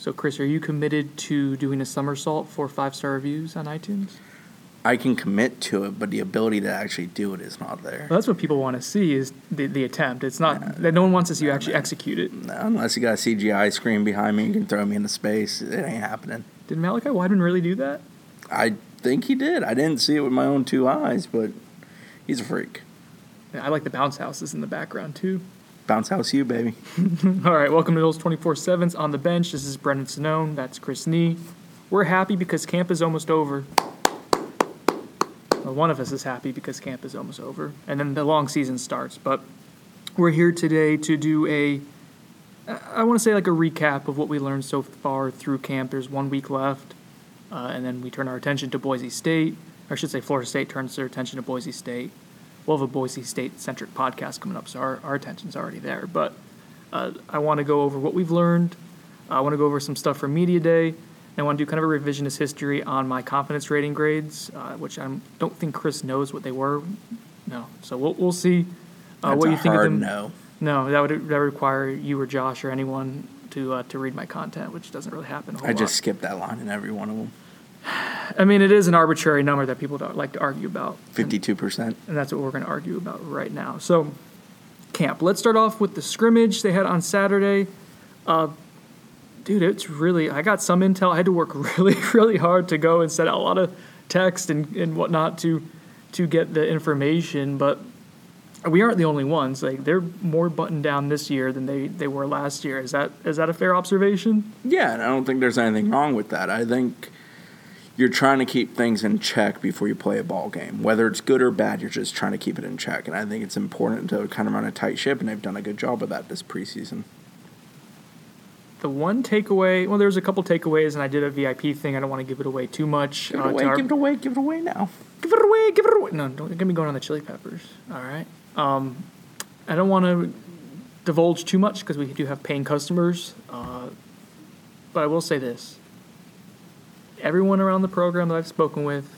So, Chris, are you committed to doing a somersault for five star reviews on iTunes? I can commit to it, but the ability to actually do it is not there. Well, that's what people want to see is the, the attempt. It's not that no one wants to see you actually execute it. Unless you got a CGI screen behind me, you can throw me into space. It ain't happening. Did Malachi Wideman really do that? I think he did. I didn't see it with my own two eyes, but he's a freak. Yeah, I like the bounce houses in the background too. Bounce house, you baby. All right, welcome to those 24 7s on the bench. This is Brendan Sonnone. That's Chris Nee. We're happy because camp is almost over. Well, one of us is happy because camp is almost over, and then the long season starts. But we're here today to do a, I want to say like a recap of what we learned so far through camp. There's one week left, uh, and then we turn our attention to Boise State. Or I should say, Florida State turns their attention to Boise State. We'll have a Boise State centric podcast coming up, so our, our attention's already there. But uh, I want to go over what we've learned. I want to go over some stuff from Media Day. And I want to do kind of a revisionist history on my confidence rating grades, uh, which I don't think Chris knows what they were. No, so we'll, we'll see uh, what you think of them. no. No, that would that would require you or Josh or anyone to uh, to read my content, which doesn't really happen. I just lot. skipped that line in every one of them. I mean, it is an arbitrary number that people don't like to argue about. Fifty-two percent. and that's what we're going to argue about right now. So, camp. Let's start off with the scrimmage they had on Saturday. Uh, dude, it's really. I got some intel. I had to work really, really hard to go and set out a lot of text and, and whatnot to to get the information, but. We aren't the only ones. Like they're more buttoned down this year than they, they were last year. Is that is that a fair observation? Yeah, and I don't think there's anything wrong with that. I think you're trying to keep things in check before you play a ball game. Whether it's good or bad, you're just trying to keep it in check. And I think it's important to kind of run a tight ship, and they've done a good job of that this preseason. The one takeaway, well, there was a couple takeaways, and I did a VIP thing. I don't want to give it away too much. Give it uh, away, our- give it away, give it away now. give it away, give it away. No, don't get me going on the chili peppers. All right. Um, I don't want to divulge too much because we do have paying customers. Uh, but I will say this: everyone around the program that I've spoken with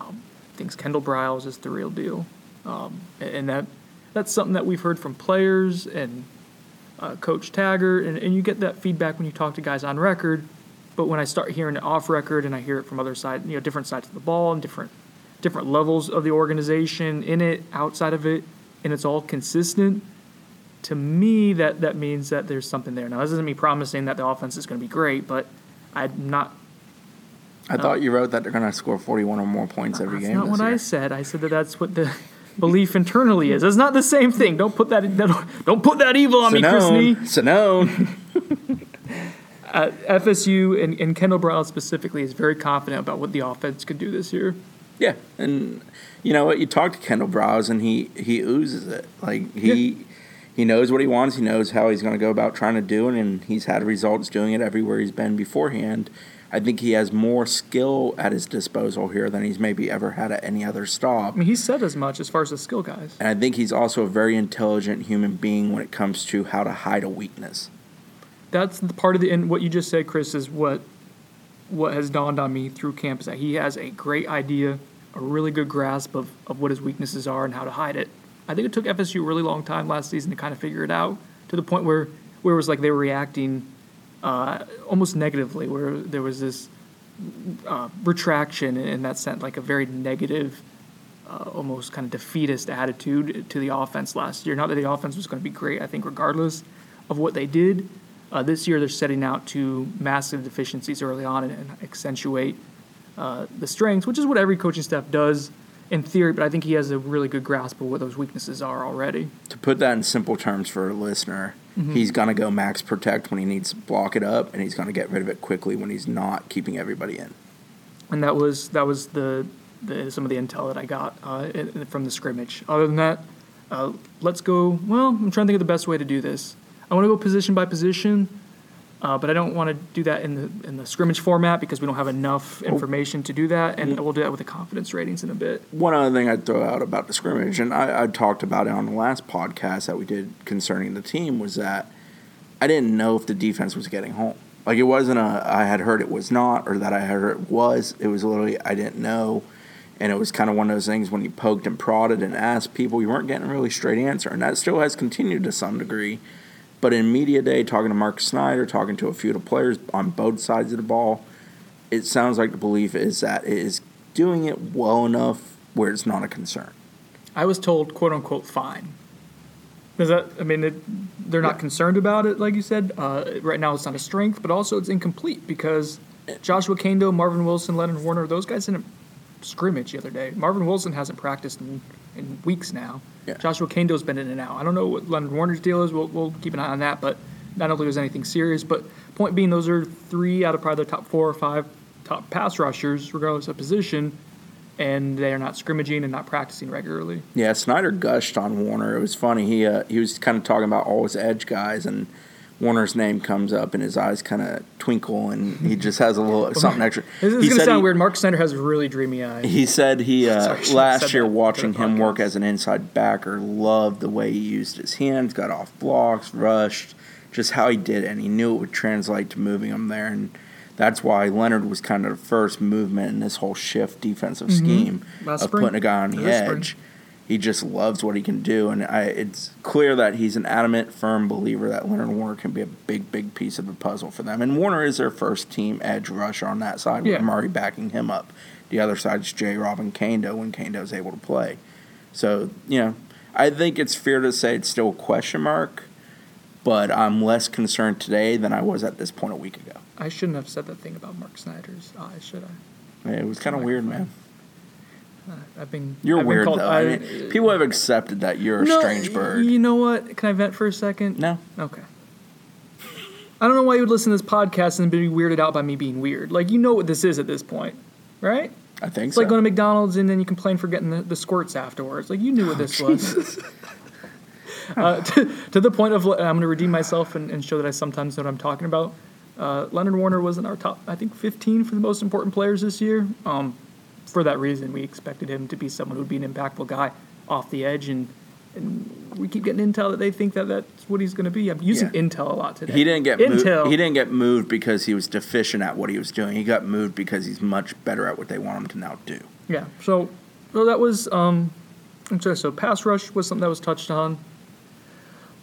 um, thinks Kendall Briles is the real deal, um, and, that that's something that we've heard from players and uh, Coach Taggart, and, and you get that feedback when you talk to guys on record. But when I start hearing it off record and I hear it from other side, you know, different sides of the ball and different different levels of the organization in it, outside of it, and it's all consistent. To me, that that means that there's something there. Now, this isn't me promising that the offense is going to be great, but I'm not. I thought you wrote that they're going to score 41 or more points every That's game. That's not what I said. I said that that's what the belief internally is. It's not the same thing. Don't put that. Don't, don't put that evil on me, Chris. Sonnone, Sonnone. uh, FSU and, and Kendall Briles specifically is very confident about what the offense could do this year. Yeah, and you know what? You talk to Kendall Briles, and he he oozes it. Like he he knows what he wants. He knows how he's going to go about trying to do it, and he's had results doing it everywhere he's been beforehand. I think he has more skill at his disposal here than he's maybe ever had at any other stop. I mean, he said as much as far as the skill guys. And I think he's also a very intelligent human being when it comes to how to hide a weakness. That's the part of the and what you just said, Chris, is what what has dawned on me through camp is that he has a great idea, a really good grasp of, of what his weaknesses are and how to hide it. I think it took FSU a really long time last season to kind of figure it out to the point where where it was like they were reacting uh, almost negatively, where there was this uh, retraction in that sense, like a very negative, uh, almost kind of defeatist attitude to the offense last year. Not that the offense was going to be great, I think, regardless of what they did. Uh, this year, they're setting out to massive deficiencies early on and, and accentuate uh, the strengths, which is what every coaching staff does in theory. But I think he has a really good grasp of what those weaknesses are already. To put that in simple terms for a listener, Mm-hmm. he's going to go max protect when he needs to block it up, and he's going to get rid of it quickly when he's not keeping everybody in. and that was that was the, the some of the intel that I got uh, in- from the scrimmage. Other than that, uh, let's go. Well, I'm trying to think of the best way to do this. I want to go position by position, uh, but I don't want to do that in the in the scrimmage format because we don't have enough information to do that, and we'll do that with the confidence ratings in a bit. One other thing I'd throw out about the scrimmage, and I, I talked about it on the last podcast that we did concerning the team, was that I didn't know if the defense was getting home. Like it wasn't a I had heard it was not, or that I had heard it was. It was literally I didn't know, and it was kind of one of those things when you poked and prodded and asked people, you weren't getting a really straight answer, and that still has continued to some degree. But in media day, talking to Mark Snyder, talking to a few of the players on both sides of the ball, it sounds like the belief is that it is doing it well enough where it's not a concern. I was told, quote unquote, fine. Is that? I mean, it, they're not Yeah. concerned about it, like you said. Uh, right now, it's not a strength, but also it's incomplete because Joshua Kaindoh, Marvin Wilson, Leonard Warner, those guys didn't scrimmage the other day. Marvin Wilson hasn't practiced in, in weeks now. Yeah. Joshua Kaindoh's been in and out. I don't know what Leonard Warner's deal is. We'll, we'll keep an eye on that, but I don't think there's anything serious. But point being, those are three out of probably the top four or five top pass rushers, regardless of position, and they are not scrimmaging and not practicing regularly. Yeah, Snyder gushed on Warner. It was funny. He uh, he was kind of talking about all his edge guys, and Warner's name comes up, and his eyes kind of twinkle, and he just has a little something extra. This is going to sound he- weird. Mark Snyder has really dreamy eyes. He said he uh, Sorry, I shouldn't have last year watching him work as an inside backer, loved the way he used his hands, got off blocks, rushed, just how he did it, and he knew it would translate to moving him there, and that's why Leonard was kind of the first movement in this whole shift defensive scheme Mm-hmm. Last of spring. putting a guy on the Last spring. He just loves what he can do, and I, it's clear that he's an adamant, firm believer that Leonard Warner can be a big, big piece of the puzzle for them. And Warner is their first team edge rusher on that side, Yeah. with Murray backing him up. The other side's J. Robin Kaindoh when Kaindoh is able to play. So, you know, I think it's fair to say it's still a question mark, but I'm less concerned today than I was at this point a week ago. I shouldn't have said that thing about Mark Snyder's eyes, should I? It was kind of weird, man. I've been. You're I've been weird, called- though. I I- mean, people have accepted that you're a strange bird. You know what? Can I vent for a second? No. Okay. I don't know why you would listen to this podcast and be weirded out by me being weird. Like you know what this is at this point, right? I think It's so. like going to McDonald's and then you complain for getting the, the squirts afterwards. Like you knew what this was. uh, to, to the point of I'm going to redeem myself and, and show that I sometimes know what I'm talking about. Uh, Leonard Warner was in our top, I think, 15 for the most important players this year. Um, for that reason, we expected him to be someone who would be an impactful guy off the edge, and and we keep getting intel that they think that that's what he's going to be. I'm using Yeah. intel a lot today. He didn't get intel. moved. He didn't get moved because he was deficient at what he was doing. He got moved because he's much better at what they want him to now do. Yeah. So, so that was um, I'm sorry, so pass rush was something that was touched on.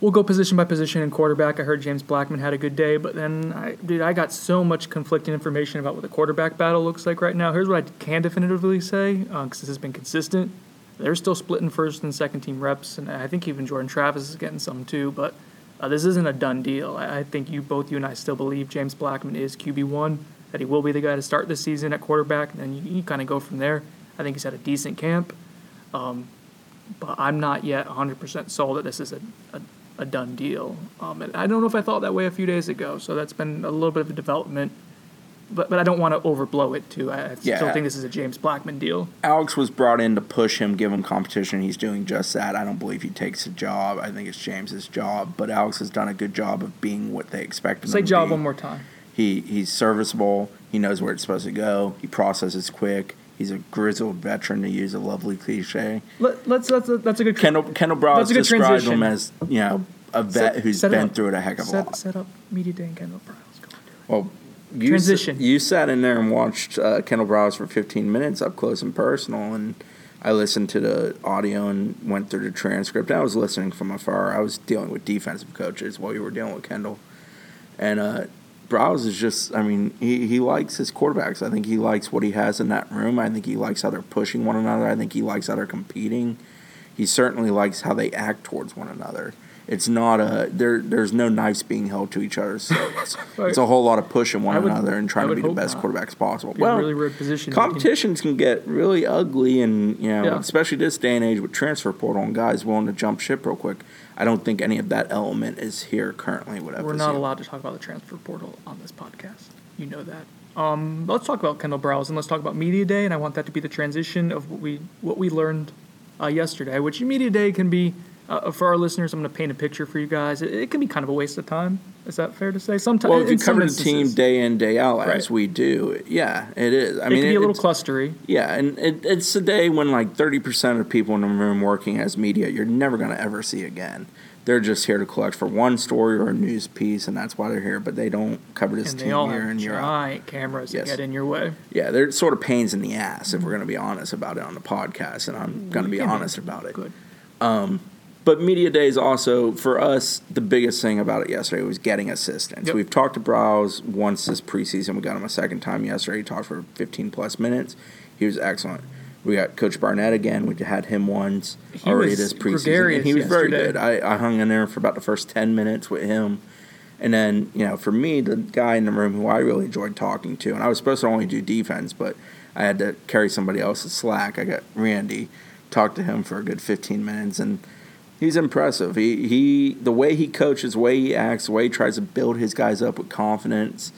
We'll go position by position in quarterback. I heard James Blackman had a good day, but then I, dude, I got so much conflicting information about what the quarterback battle looks like right now. Here's what I can definitively say, because this has been consistent. They're still splitting first and second team reps, and I think even Jordan Travis is getting some too. But uh, this isn't a done deal. I, I think you both, you and I, still believe James Blackman is QB one. That he will be the guy to start this season at quarterback, and then you, you kind of go from there. I think he's had a decent camp, um, but I'm not yet 100% sold that this is a, a, a done deal. Um, and I don't know if I thought that way a few days ago, so that's been a little bit of a development. But, but I don't want to overblow it too. I, I still think this is a James Blackman deal. Alex was brought in to push him, give him competition. He's doing just that. I don't believe he takes a job. I think it's James's job. But Alex has done a good job of being what they expect him Say to job be. one more time. He he's serviceable. He knows where it's supposed to go. He processes quick. He's a grizzled veteran to use a lovely cliche. Let, let's that's a, that's a good Kendall Kendall Briles That's described transition. him as you know a vet Set- who's set been up. through it a heck of a set, lot. set up media day and Kendall Briles. Go on, do it. Well, you Transition. s- you sat in there and watched uh, Kendall Briles for 15 minutes up close and personal, and I listened to the audio and went through the transcript. I was listening from afar. I was dealing with defensive coaches while you were dealing with Kendall, and uh, Briles is just. I mean, he he likes his quarterbacks. I think he likes what he has in that room. I think he likes how they're pushing one another. I think he likes how they're competing. He certainly likes how they act towards one another. It's not a there. There's no knives being held to each other's throats. Right. It's a whole lot of pushing one would- another and trying to be the best not. quarterbacks possible. Well, really weird position. competitions can get really ugly, and you know, Yeah. especially this day and age with transfer portal and guys willing to jump ship real quick. I don't think any of that element is here currently. With We're not allowed to talk about the transfer portal on this podcast. You know that. Um, let's talk about Kendall Briles and let's talk about media day. And I want that to be the transition of what we what we learned uh, yesterday. Which media day can be uh, for our listeners. I'm going to paint a picture for you guys. It, it can be kind of a waste of time. Is that fair to say? Sometimes. Well, if you cover the team day in day out as we do, yeah, it is. I it mean, can be a little clustery. Yeah, and it, it's a day when like thirty percent of people in the room working as media, you're never gonna ever see again. They're just here to collect for one story or a news piece, and that's why they're here. But they don't cover this And team year in year out. giant cameras Yes. get in your way. Yeah, they're sort of pains in the ass if we're gonna be honest about it on the podcast, and I'm gonna be honest about it. Good. But But media days also for us the biggest thing about it yesterday was getting assistance. Yep. We've talked to Briles once this preseason. We got him a second time yesterday. He talked for 15 plus minutes. He was excellent. We got Coach Barnett again. We had him once He already this preseason, and he was very good. I, I hung in there for about the first 10 minutes with him. And then, you know, for me, the guy in the room who I really enjoyed talking to, and I was supposed to only do defense, but I had to carry somebody else's slack. I got Randy, talked to him for a good 15 minutes, and he's impressive. He, he the way he coaches, the way he acts, the way he tries to build his guys up with confidence.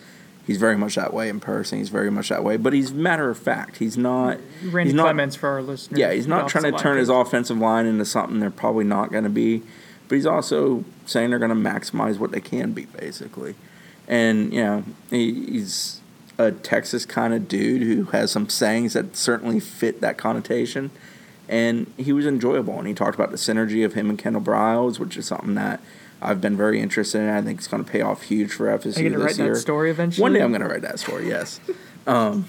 He's very much that way in person. He's very much that way, but he's matter of fact. He's not. Randy he's not, for our listeners. yeah, he's not trying to turn his offensive line into something they're probably not going to be, but he's also saying they're going to maximize what they can be, basically. And you know, he, he's a Texas kind of dude who has some sayings that certainly fit that connotation. And he was enjoyable, and he talked about the synergy of him and Kendall Briles, which is something that I've been very interested in. I think it's going to pay off huge for FSU Are you this write year. that story eventually? One day I'm going to write that story. Yes. Um,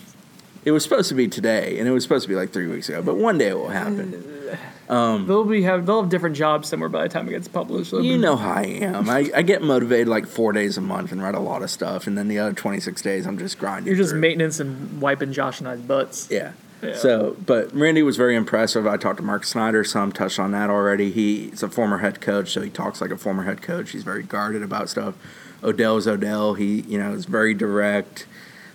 it was supposed to be today, and it was supposed to be like three weeks ago. But one day it will happen. They'll be have they'll have different jobs somewhere by the time it gets published. You know how I am. I, I get motivated like four days a month and write a lot of stuff, and then the other 26 days I'm just grinding. you're just through. maintenance and wiping Josh and I's butts. Yeah. Yeah. So, but Randy was very impressive. I talked to Mark Snyder some, touched on that already. He's a former head coach, so he talks like a former head coach. He's very guarded about stuff. Odell's Odell. He, you know, is very direct.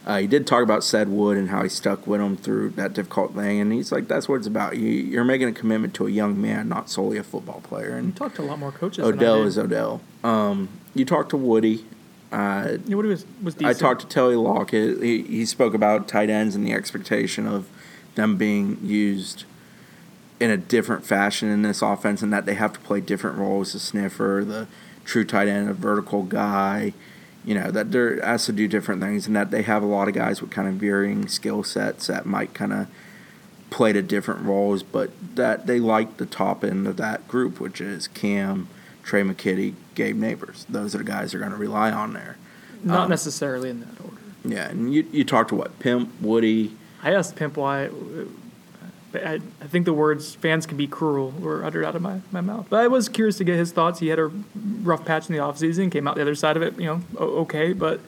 Uh, he did talk about said Sedwood and how he stuck with him through that difficult thing, and he's like, "That's what it's about. You, you're making a commitment to a young man, not solely a football player." And you talked to a lot more coaches. Odell is Odell. Um, you talked to Woody. Uh, Yeah, what was was I talked to Telly Lockette. He, he spoke about tight ends and the expectation of them being used in a different fashion in this offense and that they have to play different roles the sniffer, the true tight end, a vertical guy. You know, that they're asked to do different things and that they have a lot of guys with kind of varying skill sets that might kind of play to different roles, but that they like the top end of that group, which is Cam, Trey McKitty, Gabe Nabers. Those are the guys they're going to rely on there. not um, necessarily in that order. Yeah, and you you talked to what Pimp, Woody. I asked Pimp why. but I, I think the words "fans can be cruel" were uttered out of my, my mouth. But I was curious to get his thoughts. He had a rough patch in the offseason, came out the other side of it, you know, okay. But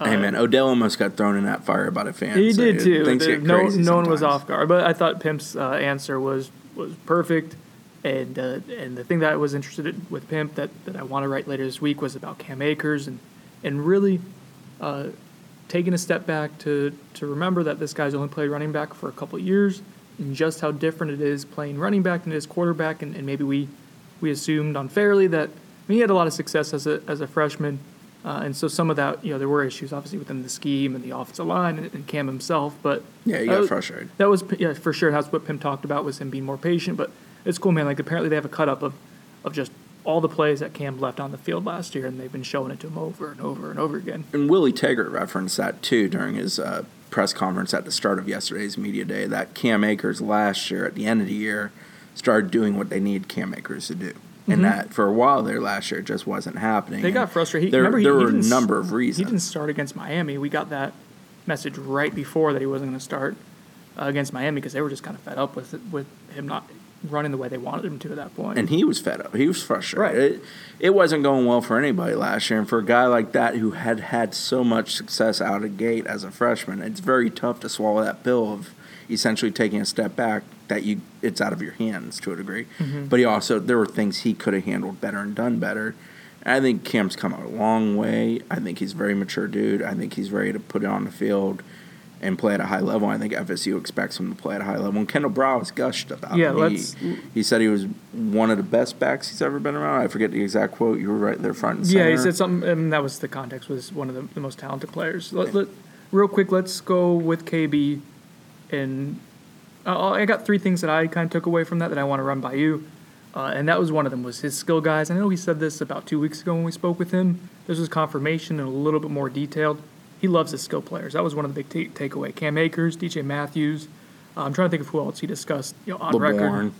uh, hey man, Odell almost got thrown in that fire by a fan. he So did too. The- no, no one was off guard. But I thought Pimp's uh, answer was was perfect. And uh, and the thing that I was interested in with Pimp that, that I want to write later this week was about Cam Akers and and really uh, taking a step back to to remember that this guy's only played running back for a couple of years and just how different it is playing running back than it is quarterback and, and maybe we we assumed unfairly that I mean, he had a lot of success as a as a freshman uh, and so some of that you know there were issues obviously within the scheme and the offensive line and, and Cam himself but Yeah, you that got was- frustrated. that was yeah for sure that's what Pim talked about was him being more patient but it's cool man like apparently they have a cut up of of just all the plays that Cam left on the field last year and they've been showing it to him over and over and over again And Willie Taggart referenced that too during his uh, press conference at the start of yesterday's media day. That Cam Akers last year, at the end of the year, started doing what they need Cam Akers to do. And that for a while there last year, just wasn't happening. Mm-hmm. They got frustrated. He, There, remember, he, there he were a didn't number of reasons. He didn't start against Miami. We got that message right before that he wasn't going to start uh, against Miami because they were just kind of fed up with it, with him not running the way they wanted him to at that point. and he was fed up. He was frustrated. Right. It, it wasn't going well for anybody last year. And for a guy like that who had had so much success out of gate as a freshman, it's very tough to swallow that pill of essentially taking a step back that you it's out of your hands to a degree. Mm-hmm. But he also there were things he could have handled better and done better. And I think Cam's come a long way. I think he's a very mature dude. I think he's ready to put it on the field and play at a high level. I think FSU expects him to play at a high level. And Kendall Briles gushed about Yeah, him. He- let's- he said he was one of the best backs he's ever been around. I forget the exact quote. You were right there front and center. yeah, he said something, and that was the context. Was one of the, the most talented players. Let, let, real quick, let's go with KB, and uh, I got three things that I kind of took away from that that I want to run by you, uh, and that was one of them was his skill guys. I know he said this about two weeks ago when we spoke with him. This was confirmation and a little bit more detailed. He loves his skill players. That was one of the big ta- takeaway. Cam Akers, DJ Matthews. Uh, I'm trying to think of who else he discussed. You know, on record. Laborn.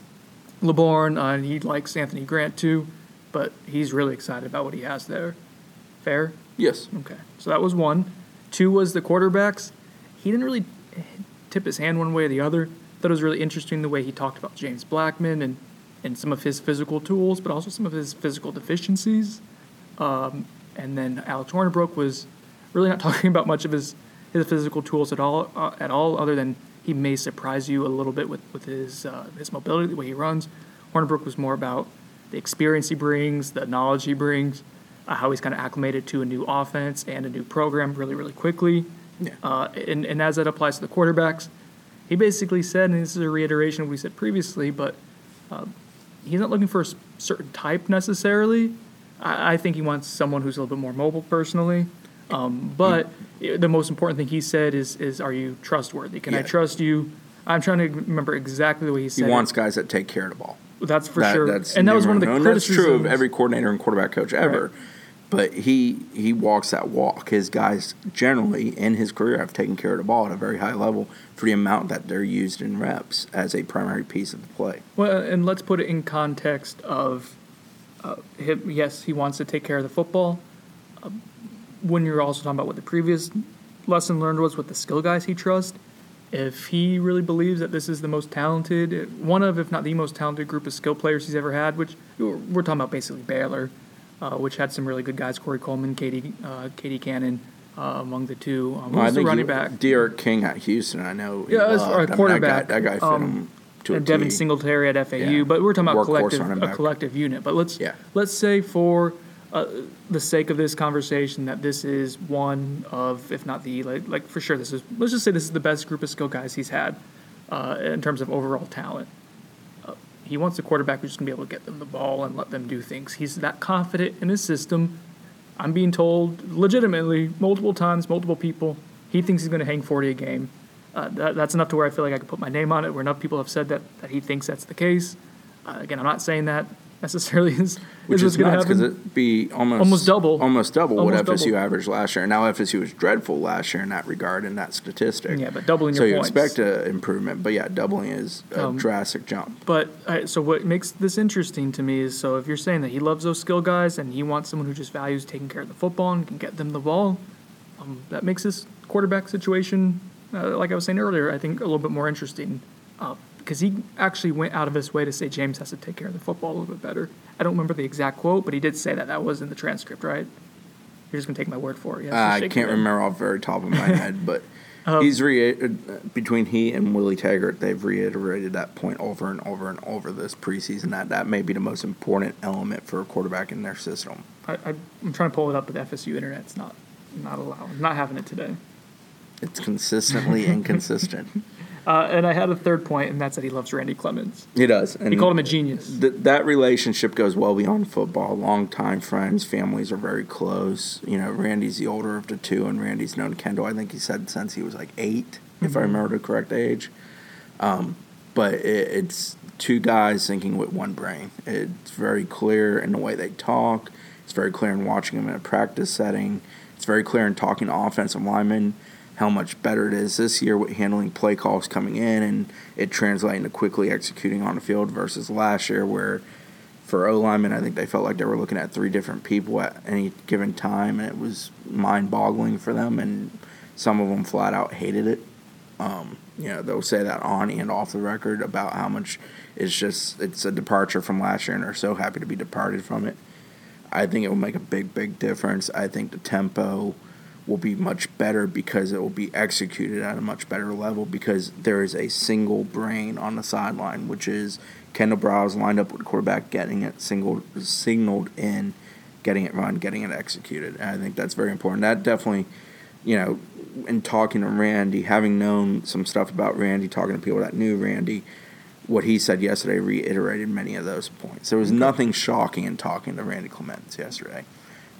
Laborn, uh, and he likes Anthony Grant too, but he's really excited about what he has there. Fair? Yes. Okay. So that was one. Two was the quarterbacks. He didn't really tip his hand one way or the other. Thought it was really interesting the way he talked about James Blackman and in some of his physical tools, but also some of his physical deficiencies. Um, and then Alex Hornibrook was really not talking about much of his, his physical tools at all, uh, at all, other than he may surprise you a little bit with, with his, uh, his mobility, the way he runs. Hornibrook was more about the experience he brings, the knowledge he brings, uh, how he's kind of acclimated to a new offense and a new program really, really quickly. Yeah. Uh, and, and as that applies to the quarterbacks, he basically said, and this is a reiteration of what we said previously, but uh, he's not looking for a certain type necessarily. I, I think he wants someone who's a little bit more mobile personally. Um, but the most important thing he said is, is are you trustworthy? Can I trust you? I'm trying to remember exactly the way he He said it. wants guys that take care of the ball. That's for That- sure. That's and that was one of the never- and That's true of every coordinator and quarterback coach ever. Right. But he he walks that walk. His guys generally in his career have taken care of the ball at a very high level for the amount that they're used in reps as a primary piece of the play. Well, and let's put it in context of uh, him. Yes, he wants to take care of the football. Uh, when you're also talking about what the previous lesson learned was with the skill guys he trusts, if he really believes that this is the most talented, one of, if not the most talented group of skill players he's ever had, which we're talking about basically Baylor, uh, which had some really good guys, Corey Coleman, KD, uh, KD Cannon, uh, among the two. Um, Well, was the running back? Derek King at Houston, I know. Yeah, as loved. a I mean, quarterback, That guy, that guy fit um, him to a Devin T. Singletary at FAU, Yeah. but we're talking about Workhorse collective, a collective unit. But let's Yeah. let's say for uh, the sake of this conversation that this is one of, if not the like, like for sure, this is. Let's just say this is the best group of skill guys he's had uh, in terms of overall talent. Uh, he wants a quarterback who's just gonna be able to get them the ball and let them do things. He's that confident in his system. I'm being told legitimately multiple times, multiple people, he thinks he's going to hang 40 a game. Uh, that, that's enough to where I feel like I could put my name on it, where enough people have said that, that he thinks that's the case. Uh, again, I'm not saying that necessarily is, Which is what's is going to nuts because it'd be almost Almost double. almost double what FSU double. averaged last year. Now FSU was dreadful last year in that regard in that statistic. Yeah, but doubling so your you points. expect an improvement, but yeah, doubling is a Um, drastic jump. But so what makes this interesting to me is so if you're saying that he loves those skill guys and he wants someone who just values taking care of the football and can get them the ball, um, that makes this quarterback situation, uh, like I was saying earlier, I think a little bit more interesting. Uh, because he actually went out of his way to say James has to take care of the football a little bit better. I don't remember the exact quote, but he did say that. That was in the transcript, right? You're just gonna take my word for it. Yeah, Uh, I can't remember off the very top of my head, but Um, he's re- between he and Willie Taggart, they've reiterated that point over and over and over this preseason. That that may be the most important element for a quarterback in their system. I, I'm trying to pull it up, but the FSU internet's not not allowing, not having it today. It's consistently inconsistent. Uh, and I had a third point, and that's that he loves Randy Clements. He does. And He called him a genius. th- that relationship goes well beyond football. Longtime friends, families are very close. You know, Randy's the older of the two, and Randy's known Kendall. I think he said since he was like 8 if I remember the correct age. Um, but it, it's two guys thinking with one brain. It's very clear in the way they talk. It's very clear in watching them in a practice setting. It's very clear in talking to offensive linemen how much better it is this year with handling play calls coming in and it translating to quickly executing on the field versus last year where for O linemen I think they felt like they were looking at three different people at any given time and it was mind boggling for them and some of them flat out hated it. Um, you know, they'll say that on and off the record about how much it's just it's a departure from last year and they're so happy to be departed from it. I think it will make a big, big difference. I think the tempo will be much better because it will be executed at a much better level because there is a single brain on the sideline, which is Kendall Briles lined up with the quarterback, getting it single signaled in, getting it run, getting it executed. And I think that's very important. That definitely, you know, in talking to Randy, having known some stuff about Randy, talking to people that knew Randy, what he said yesterday reiterated many of those points. There was nothing shocking in talking to Randy Clements yesterday.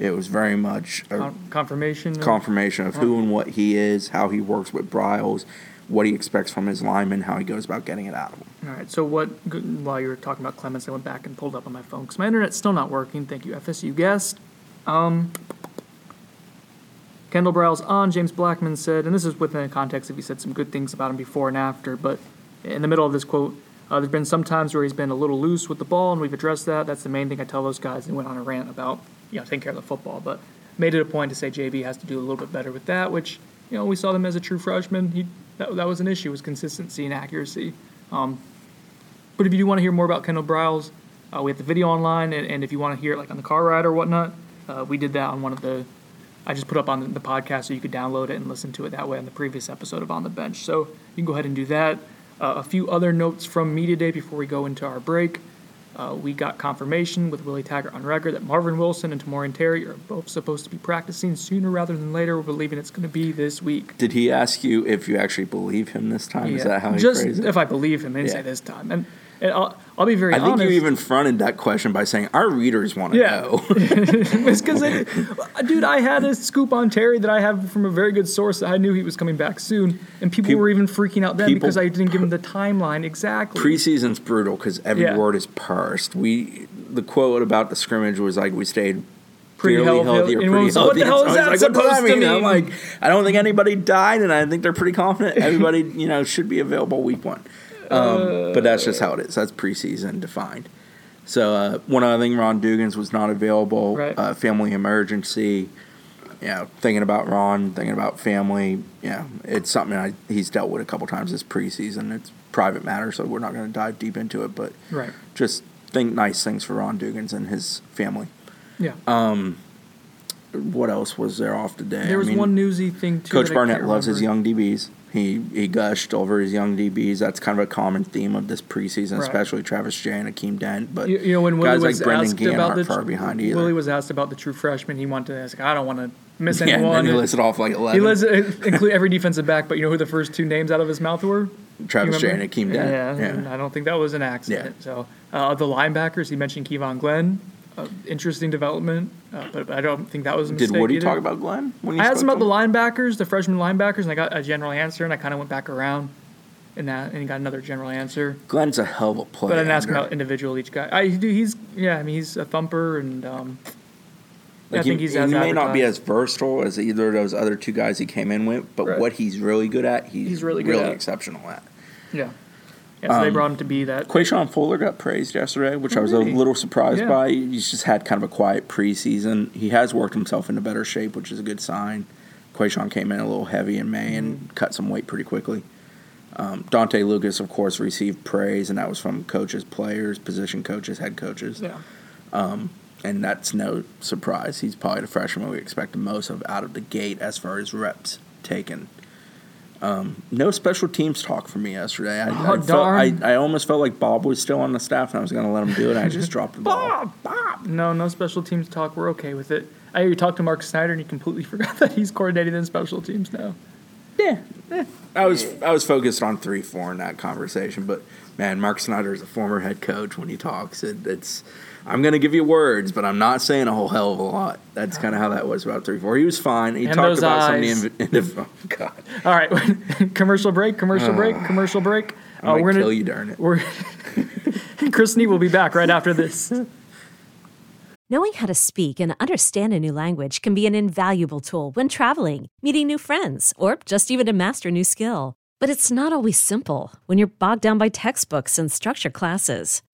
It was very much a Con- confirmation. of- confirmation of who and what he is, how he works with Briles, what he expects from his linemen, how he goes about getting it out of them. All right. So what? While you were talking about Clements, I went back and pulled up on my phone because my internet's still not working. Thank you, FSU guest. Um, Kendall Briles on James Blackman said, and this is within the context of he said some good things about him before and after, but in the middle of this quote, uh, there's been some times where he's been a little loose with the ball, and we've addressed that. That's the main thing I tell those guys. And went on a rant about you know taking care of the football, but made it a point to say JB has to do a little bit better with that, which you know we saw them as a true freshman. He that, that was an issue was consistency and accuracy. Um, But if you do want to hear more about Kendall Briles, uh, we have the video online, and, and if you want to hear it like on the car ride or whatnot, uh, we did that on one of the. I just put up on the podcast so you could download it and listen to it that way on the previous episode of On the Bench. So you can go ahead and do that. Uh, a few other notes from Media Day before we go into our break. Uh, we got confirmation with Willie Taggart on record that Marvin Wilson and Tamorrion Terry are both supposed to be practicing sooner rather than later. We're believing it's going to be this week. Did he ask you if you actually believe him this time? Is that how he Just phrased it? if I believe him, Yeah. say this time, and, and I'll, I'll be very I think honest. you even fronted that question by saying our readers want to Yeah. know. it's because, dude, I had a scoop on Terry that I have from a very good source that I knew he was coming back soon, and people Peop- were even freaking out then people- because I didn't give him the timeline exactly. Preseason's brutal because every Yeah. word is parsed. We the quote about the scrimmage was like we stayed Pretty healthy. healthy or pretty was, what the hell is that like, supposed to I'm mean? like, I don't think anybody died, and I think they're pretty confident everybody you know should be available week one. Um, but that's just how it is. That's preseason defined. So uh, one other thing, Ron Dugans was not available. Right. Uh, family emergency. You know, thinking about Ron, thinking about family. Yeah, it's something I, he's dealt with a couple times this preseason. It's private matter, so we're not going to dive deep into it. But Right. just think nice things for Ron Dugans and his family. Yeah. Um, what else was there off today? there was I mean, one newsy thing too. Coach Barnett loves his young DBs. He he gushed over his young DBs. That's kind of a common theme of this preseason, Right. especially Travis Jay and Akeem Dent. But You, you know, when Willie guys was like Brendan asked Gann about the far behind either. Willie was asked about the true freshman. He wanted to ask, I don't want to miss yeah, and anyone. then he listed off like He eleven. lists include every defensive back, but you know who the first two names out of his mouth were? Travis Jay and Akeem Dent. Yeah, Yeah. I don't think that was an accident. Yeah. So uh, the linebackers, he mentioned Kevon Glenn, uh, interesting development, uh, but, I don't think that was a Did mistake Woody either. talk about Glenn? When you I asked him about the linebackers, the freshman linebackers, and I got a general answer, and I kind of went back around, and that, and he got another general answer. Glenn's a hell of a player. But I didn't ask him about individual each guy. I do. He's yeah. I mean, he's a thumper, and um, Like I think he, he's he may not be as versatile as either of those other two guys he came in with, but Right. what he's really good at, he's, He's really good really at. exceptional at. Yeah. Yeah, so they Um, brought him to be that. Quashon Fuller got praised yesterday, which I was Really? a little surprised Yeah. by. He's just had kind of a quiet preseason. He has worked himself into better shape, which is a good sign. Quashon came in a little heavy in May and Mm-hmm. cut some weight pretty quickly. Um, Dante Lucas, of course, received praise, and that was from coaches, players, position coaches, head coaches. Yeah. And that's no surprise. He's probably the freshman we expect the most of out of the gate as far as reps taken. Um, no special teams talk for me yesterday. I, Oh, I, felt, darn. I, I almost felt like Bob was still on the staff and I was going to let him do it. And I just dropped the ball. Bob! No, no special teams talk. We're okay with it. I you talked to Mark Snyder, and he completely forgot that he's coordinating in special teams now. Yeah, I was I was focused on three four in that conversation, but man, Mark Snyder is a former head coach. When he talks, it, it's I'm going to give you words, but I'm not saying a whole hell of a lot. That's kind of how that was about three four. He was fine. He And talked those about some of the inv- oh, God. All right, commercial break. Commercial break. Commercial break. I Uh, we're gonna kill you, darn it. We're Chris Nee will be back right after this. Knowing how to speak and understand a new language can be an invaluable tool when traveling, meeting new friends, or just even to master a new skill. But it's not always simple when you're bogged down by textbooks and structured classes.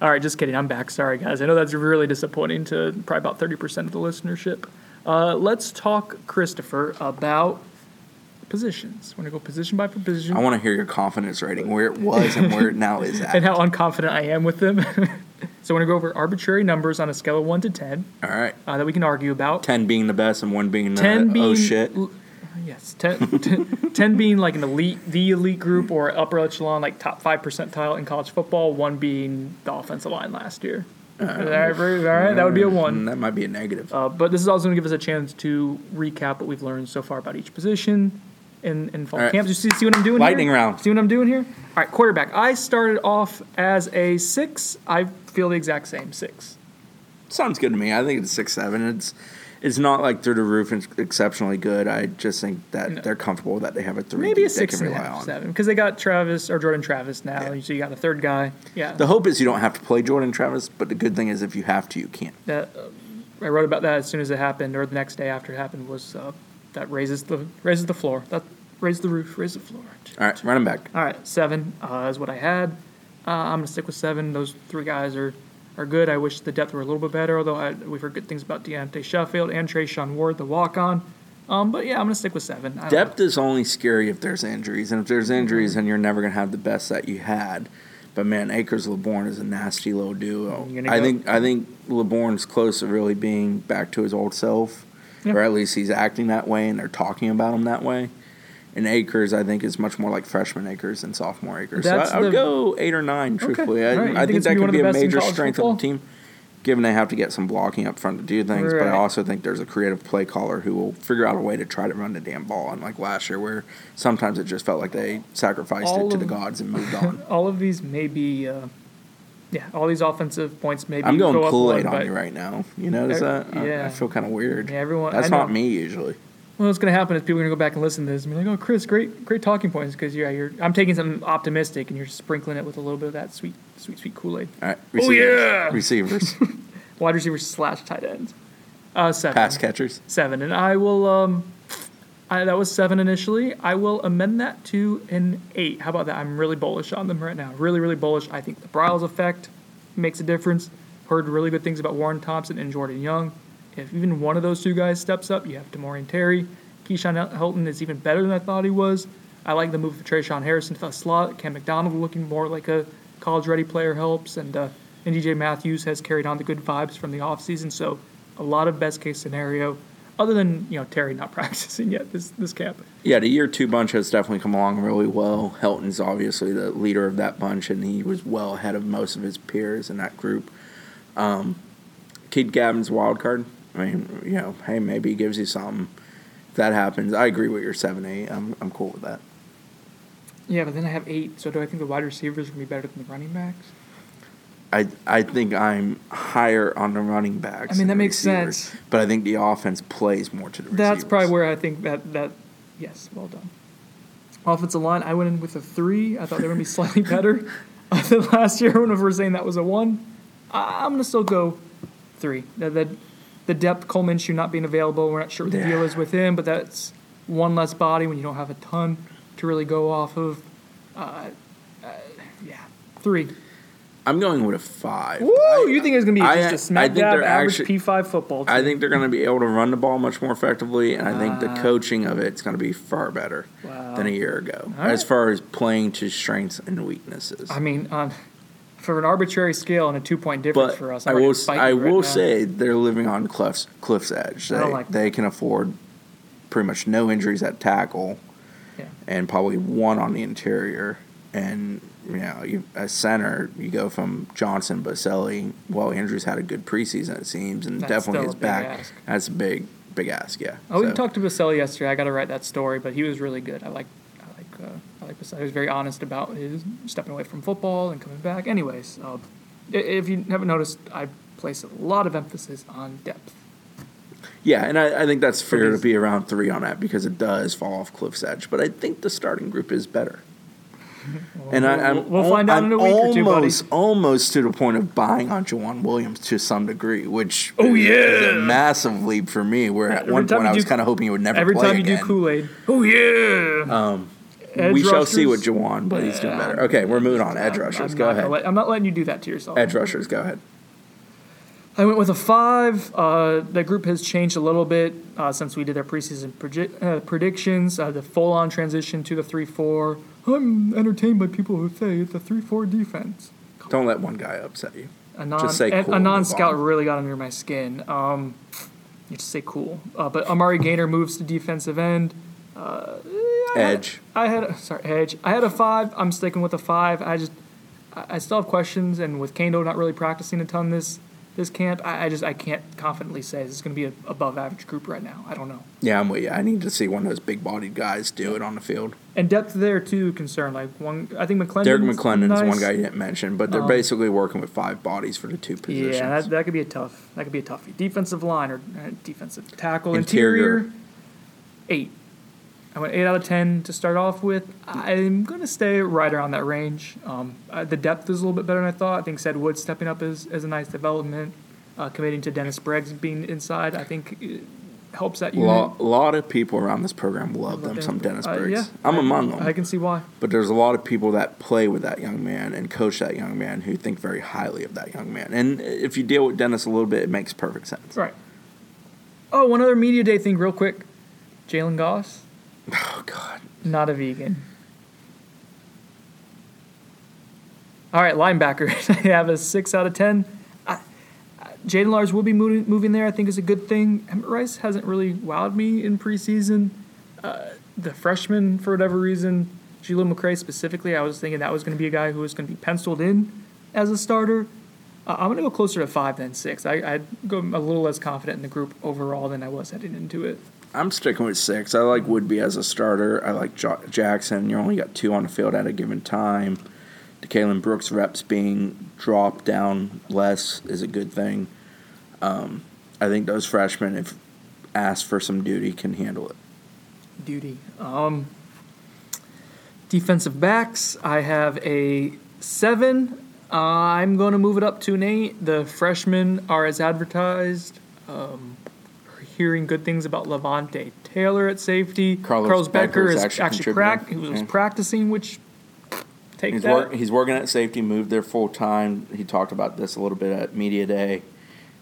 All right, just kidding. I'm back. Sorry, guys. I know that's really disappointing to probably about 30% of the listenership. Uh, let's talk, Christopher, about positions. We're gonna go position by position. I want to hear your confidence rating, where it was and where it now is at. and how unconfident I am with them. so we're gonna go over arbitrary numbers on a scale of one to ten All right. uh, that we can argue about. 10 being the best and 1 being the Ten being oh shit. l- yes, 10, 10 10 being like an elite, the elite group or upper echelon, like top five percentile in college football. One being the offensive line last year. all right, all right, that would be a one. Mm, That might be a negative. Uh, but this is also going to give us a chance to recap what we've learned so far about each position in, in fall All right. camps. You see, see what I'm doing Lightning here? round. See what I'm doing here? All right, quarterback. I started off as a six. I feel the exact same six. Sounds good to me. I think it's 6 7. It's it's not like through the roof and exceptionally good. I just think that No. they're comfortable that they have a 3 Maybe a six and a on. seven. Because they got Travis or Jordan Travis now. Yeah. So you got a third guy. Yeah. The hope is you don't have to play Jordan Travis, but the good thing is if you have to, you can't. that uh, I wrote about that as soon as it happened, or the next day after it happened, was uh, that raises the raises the floor. That raises the roof, raises the floor. All right, running back. All right, seven uh, is what I had. Uh, I'm gonna stick with seven. Those three guys are are good. I wish the depth were a little bit better, although I, we've heard good things about Deontay Sheffield and Trayshawn Ward, the walk on. Um, but yeah, I'm gonna stick with seven. Depth is only scary if there's injuries, and if there's injuries, then you're never gonna have the best that you had. But man, Akers Laborn is a nasty little duo. I go- think I think Laborn's close to really being back to his old self, Yeah. or at least he's acting that way, and they're talking about him that way. And Akers, I think, is much more like freshman Akers than sophomore Akers. That's so I, I would go eight or nine. Truthfully, all right. You I, I think think that be could be a major strength football? of the team. Given they have to get some blocking up front to do things, but I also think there's a creative play caller who will figure out a way to try to run the damn ball. And like last year, where sometimes it just felt like they sacrificed All it to of- the gods and moved on. all of these may be, uh, yeah, all these offensive points maybe. I'm going go Kool Aid on you right now. You notice Uh, that? I- I, feel kind of weird. Yeah, everyone- That's not me usually. Well, what's going to happen is people are going to go back and listen to this and be like, "Oh, Chris, great, great talking points." Because yeah, you're I'm taking something optimistic and you're sprinkling it with a little bit of that sweet, sweet, sweet Kool Aid. All right, Oh, receivers. yeah! Receivers, Wide receivers slash tight ends. Uh, seven. pass catchers. Seven, and I will. Um, I, that was seven initially. I will amend that to an eight. How about that? I'm really bullish on them right now. Really, really bullish. I think the Briles effect makes a difference. Heard really good things about Warren Thompson and Jordan Young. If even one of those two guys steps up, you have Demore and Terry. Keyshawn Helton is even better than I thought he was. I like the move of Trayshawn Harrison to the slot. Cam McDonald looking more like a college-ready player helps, and uh, and DJ Matthews has carried on the good vibes from the offseason. So a lot of best-case scenario, other than you know Terry not practicing yet this this camp. Yeah, the year two bunch has definitely come along really well. Helton's obviously the leader of that bunch, and he was well ahead of most of his peers in that group. Um, Keith Gavin's wild card. I mean, you know, hey, maybe he gives you something. If that happens, I agree with your seven eight. I'm I'm cool with that. Yeah, but then I have eight. So do I think the wide receivers are gonna be better than the running backs? I I think I'm higher on the running backs. I mean, that makes sense. But I think the offense plays more to the That's receivers. probably where I think that that yes, well done. Offensive line, I went in with a three. I thought they were gonna be slightly better than last year when we were saying that was a one. I, I'm gonna still go three. The, the the depth Cole Minshew not being available, we're not sure what the deal is with him, but that's one less body when you don't have a ton to really go off of. Uh, uh, yeah, three. I'm going with a five. Woo! you think it's gonna be I- just a smack dab average actually- P5 football? I think they're going to be able to run the ball much more effectively, and I think the coaching of it's going to be far better Wow. than a year ago All as right. far as playing to strengths and weaknesses. I mean, on for an arbitrary scale and a two point difference but for us, I I'm ready will, to s- fight I right will now. say they're living on cliff's cliff's edge. I They, like they can afford pretty much no injuries at tackle, Yeah. and probably one on the interior. And you know, you, as center, you go from Johnson, Boselli. Well, Andrews had a good preseason, it seems, and That's definitely is back. ask. That's a big, big ask. Yeah. Oh, we talked to Boselli yesterday. I got to write that story, but he was really good. I like, I like, He was very honest about his stepping away from football and coming back. Anyways, uh, if you haven't noticed, I place a lot of emphasis on depth. Yeah, and I, I think that's fair to be around three on that because it does fall off cliff's edge. But I think the starting group is better. and I, I'm, We'll find out I'm in a week or two, buddy. almost, almost to the point of buying on Jauan Williams to some degree, which Oh, is, is yeah. a massive leap for me. Where at Every one point I was kind of hoping he would never Every time you again. do Kool Aid, oh yeah. Edge we shall see with rushers. Jauan, but he's doing better. Okay, we're moving on. Edge rushers, I'm go ahead. let- I'm not letting you do that to yourself. Edge rushers, go ahead. I went with a five. Uh, the group has changed a little bit uh, since we did our preseason uh, predictions. Uh, the full on transition to the 3 4. I'm entertained by people who say it's a 3 4 defense. Don't let one guy upset you. A non, just say cool. A, a non-scout really got under my skin. Um, you just say cool. Uh, but Amari Gainer moves to defensive end. Uh, Edge. I had a, sorry edge. I had a five. I'm sticking with a five. I just I I still have questions, and with Kaindoh not really practicing a ton this this camp, I, I just I can't confidently say this is going to be an above average group right now. I don't know. Yeah, I'm with you. I need to see one of those big bodied guys do it on the field. And depth there too concern. Like one, I think McLendon. Derrick McLendon nice. is one guy you didn't mention, but they're basically working with five bodies for the two positions. Yeah, that, that could be a tough. That could be a toughie. Defensive line or uh, defensive tackle. Interior. Interior. Eight. I went eight out of ten to start off with. I'm gonna stay right around that range. Um, uh, the depth is a little bit better than I thought. I think Said Wood stepping up is, is a nice development. Uh, committing to Dennis Briggs being inside, I think it helps that a unit. lot, lot of people around this program love them some Dennis Uh, Briggs. yeah, I'm I- among them. I can see why. But there's a lot of people that play with that young man and coach that young man who think very highly of that young man. And if you deal with Dennis a little bit, it makes perfect sense. Right. Oh, one other media day thing, real quick. Jalen Goss, Oh God. not a vegan. All right, linebacker. I have a six out of ten. Jaiden Lars will be moving, moving there. I think is a good thing. Emmett Rice hasn't really wowed me in preseason. Uh, the freshman, for whatever reason, Jaleel McRae specifically, I was thinking that was going to be a guy who was going to be penciled in as a starter. Uh, I'm going to go closer to five than six. I, I'd go a little less confident in the group overall than I was heading into it. I'm sticking with six. I like Woodbey as a starter. I like jo- Jackson. You only got two on the field at a given time. DeCalon Brooks reps being dropped down less is a good thing. Um, I think those freshmen, if asked for some duty, can handle it. duty. Um, defensive backs, I have a seven. Uh, I'm going to move it up to an eight. The freshmen are as advertised. Um, hearing good things about Levonta Taylor at safety. Carlos Becker is is actually actually. He was Yeah. practicing, which take He's, that. he's working at safety, moved there full time. He talked about this a little bit at Media Day.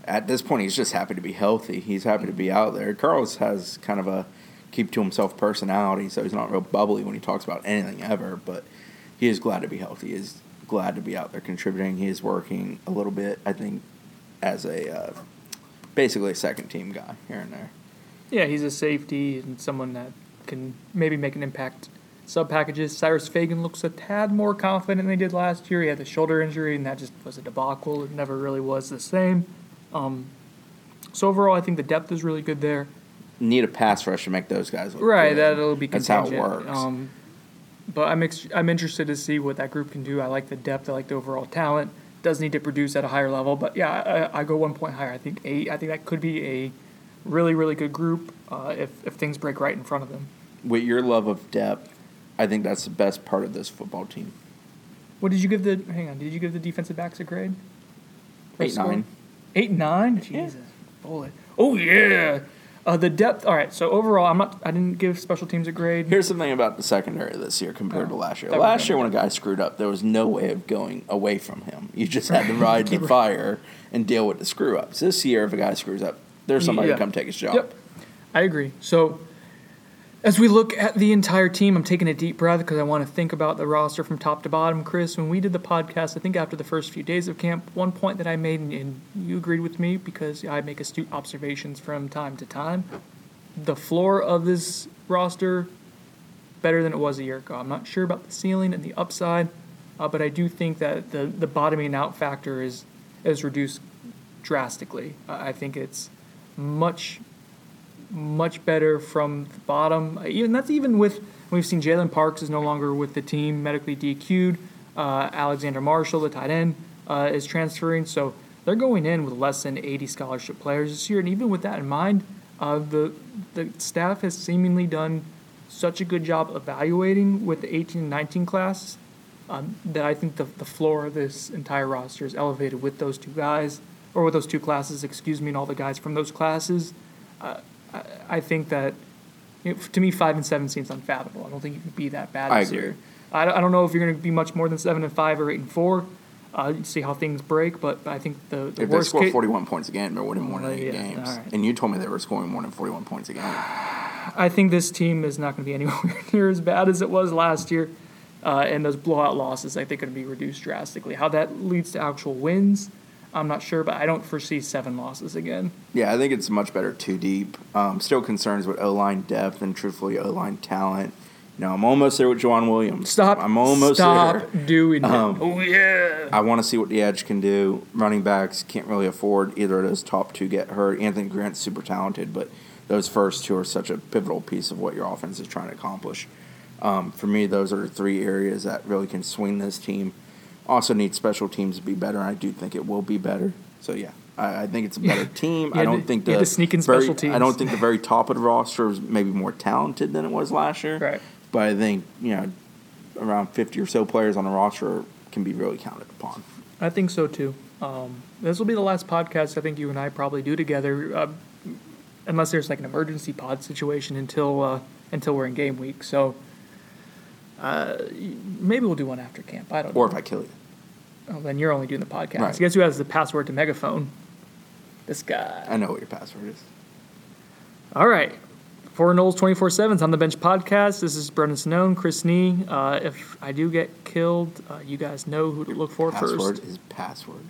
At this point, he's just happy to be healthy. He's happy to be out there. Carlos has kind of a keep to himself personality, so he's not real bubbly when he talks about anything ever, but he is glad to be healthy. He is glad to be out there contributing. He is working a little bit, I think, as a uh, basically a second team guy here and there. Yeah, he's a safety and someone that can maybe make an impact. Sub packages. Cyrus Fagan looks a tad more confident than he did last year. He had the shoulder injury, and that just was a debacle. It never really was the same. Um, so overall, I think the depth is really good there. Need a pass rush to make those guys look Right, good. that'll be contingent. That's how it works. Um, but I'm ex- I'm interested to see what that group can do. I like the depth. I like the overall talent. Does need to produce at a higher level, but yeah, I, I go one point higher. I think eight. I think that could be a really really good group uh, if if things break right in front of them. With your love of depth, I think that's the best part of this football team. What did you give the? Hang on. Did you give the defensive backs a grade? Or Eight, score? nine. Eight nine. Jesus, bullet. Oh yeah. Uh, the depth. All right. So overall, I'm not. I didn't give special teams a grade. Here's something about the secondary this year compared to last year. Last year, when a guy screwed up, there was no way of going away from him. You just had to ride the fire and deal with the screw ups. This year, if a guy screws up, there's somebody Yeah. to come take his job. Yep. I agree. So as we look at the entire team, I'm taking a deep breath because I want to think about the roster from top to bottom. Chris, when we did the podcast, I think after the first few days of camp, one point that I made, and- you agreed with me because I make astute observations from time to time. The floor of this roster better than it was a year ago. I'm not sure about the ceiling and the upside, uh, but I do think that the the bottoming out factor is is reduced drastically. I think it's much much better from the bottom. Even that's even with we've seen Jalen Parks is no longer with the team, medically DQ'd. Uh, Alexander Marshall, the tight end, uh, is transferring. So they're going in with less than 80 scholarship players this year. And even with that in mind, uh, the the staff has seemingly done such a good job evaluating with the 18 and 19 class um, that I think the, the floor of this entire roster is elevated with those two guys, or with those two classes, excuse me, and all the guys from those classes. Uh, I, I think that, you know, to me, five and seven seems unfathomable. I don't think you can be that bad I this agree. year. I, don't- I don't know if you're going to be much more than seven and five or eight and four, Uh, see how things break, but I think the, the If they worst score case. 41 points a game, they're winning more than eight yeah, games. right. And you told me they were scoring more than 41 points a game. I think this team is not going to be anywhere near as bad as it was last year. Uh, and those blowout losses, I think, are going to be reduced drastically. How that leads to actual wins, I'm not sure, but I don't foresee seven losses again. Yeah, I think it's much better too deep. Um, still concerns with O line depth and truthfully O line talent. You know, I'm almost there with Jauan Williams. Stop. I'm almost stop there. doing. Um, Oh yeah. I want to see what the edge can do. Running backs can't really afford either of those top two get hurt. Anthony Grant's super talented, but those first two are such a pivotal piece of what your offense is trying to accomplish. Um, for me, those are three areas that really can swing this team. Also, need special teams to be better, I do think it will be better. So yeah, I, I think it's a better team. I don't to- think the sneak in very, special teams. I don't think the very top of the roster is maybe more talented than it was last year. Right. But I think you know around fifty or so players on the roster can be really counted upon. I think so too. Um, this will be the last podcast I think you and I probably do together, uh, unless there's like an emergency pod situation until uh, until we're in game week. So uh, maybe we'll do one after camp. I don't know. Or if I kill you. Oh, then you're only doing the podcast. Right. Guess who has the password to Megaphone? This guy. I know what your password is. All right. For Noles 24 7's on the Bench podcast. This is Brendan Sonnone, Chris Nee. Uh, if I do get killed, uh, you guys know who to look for Password first. is password.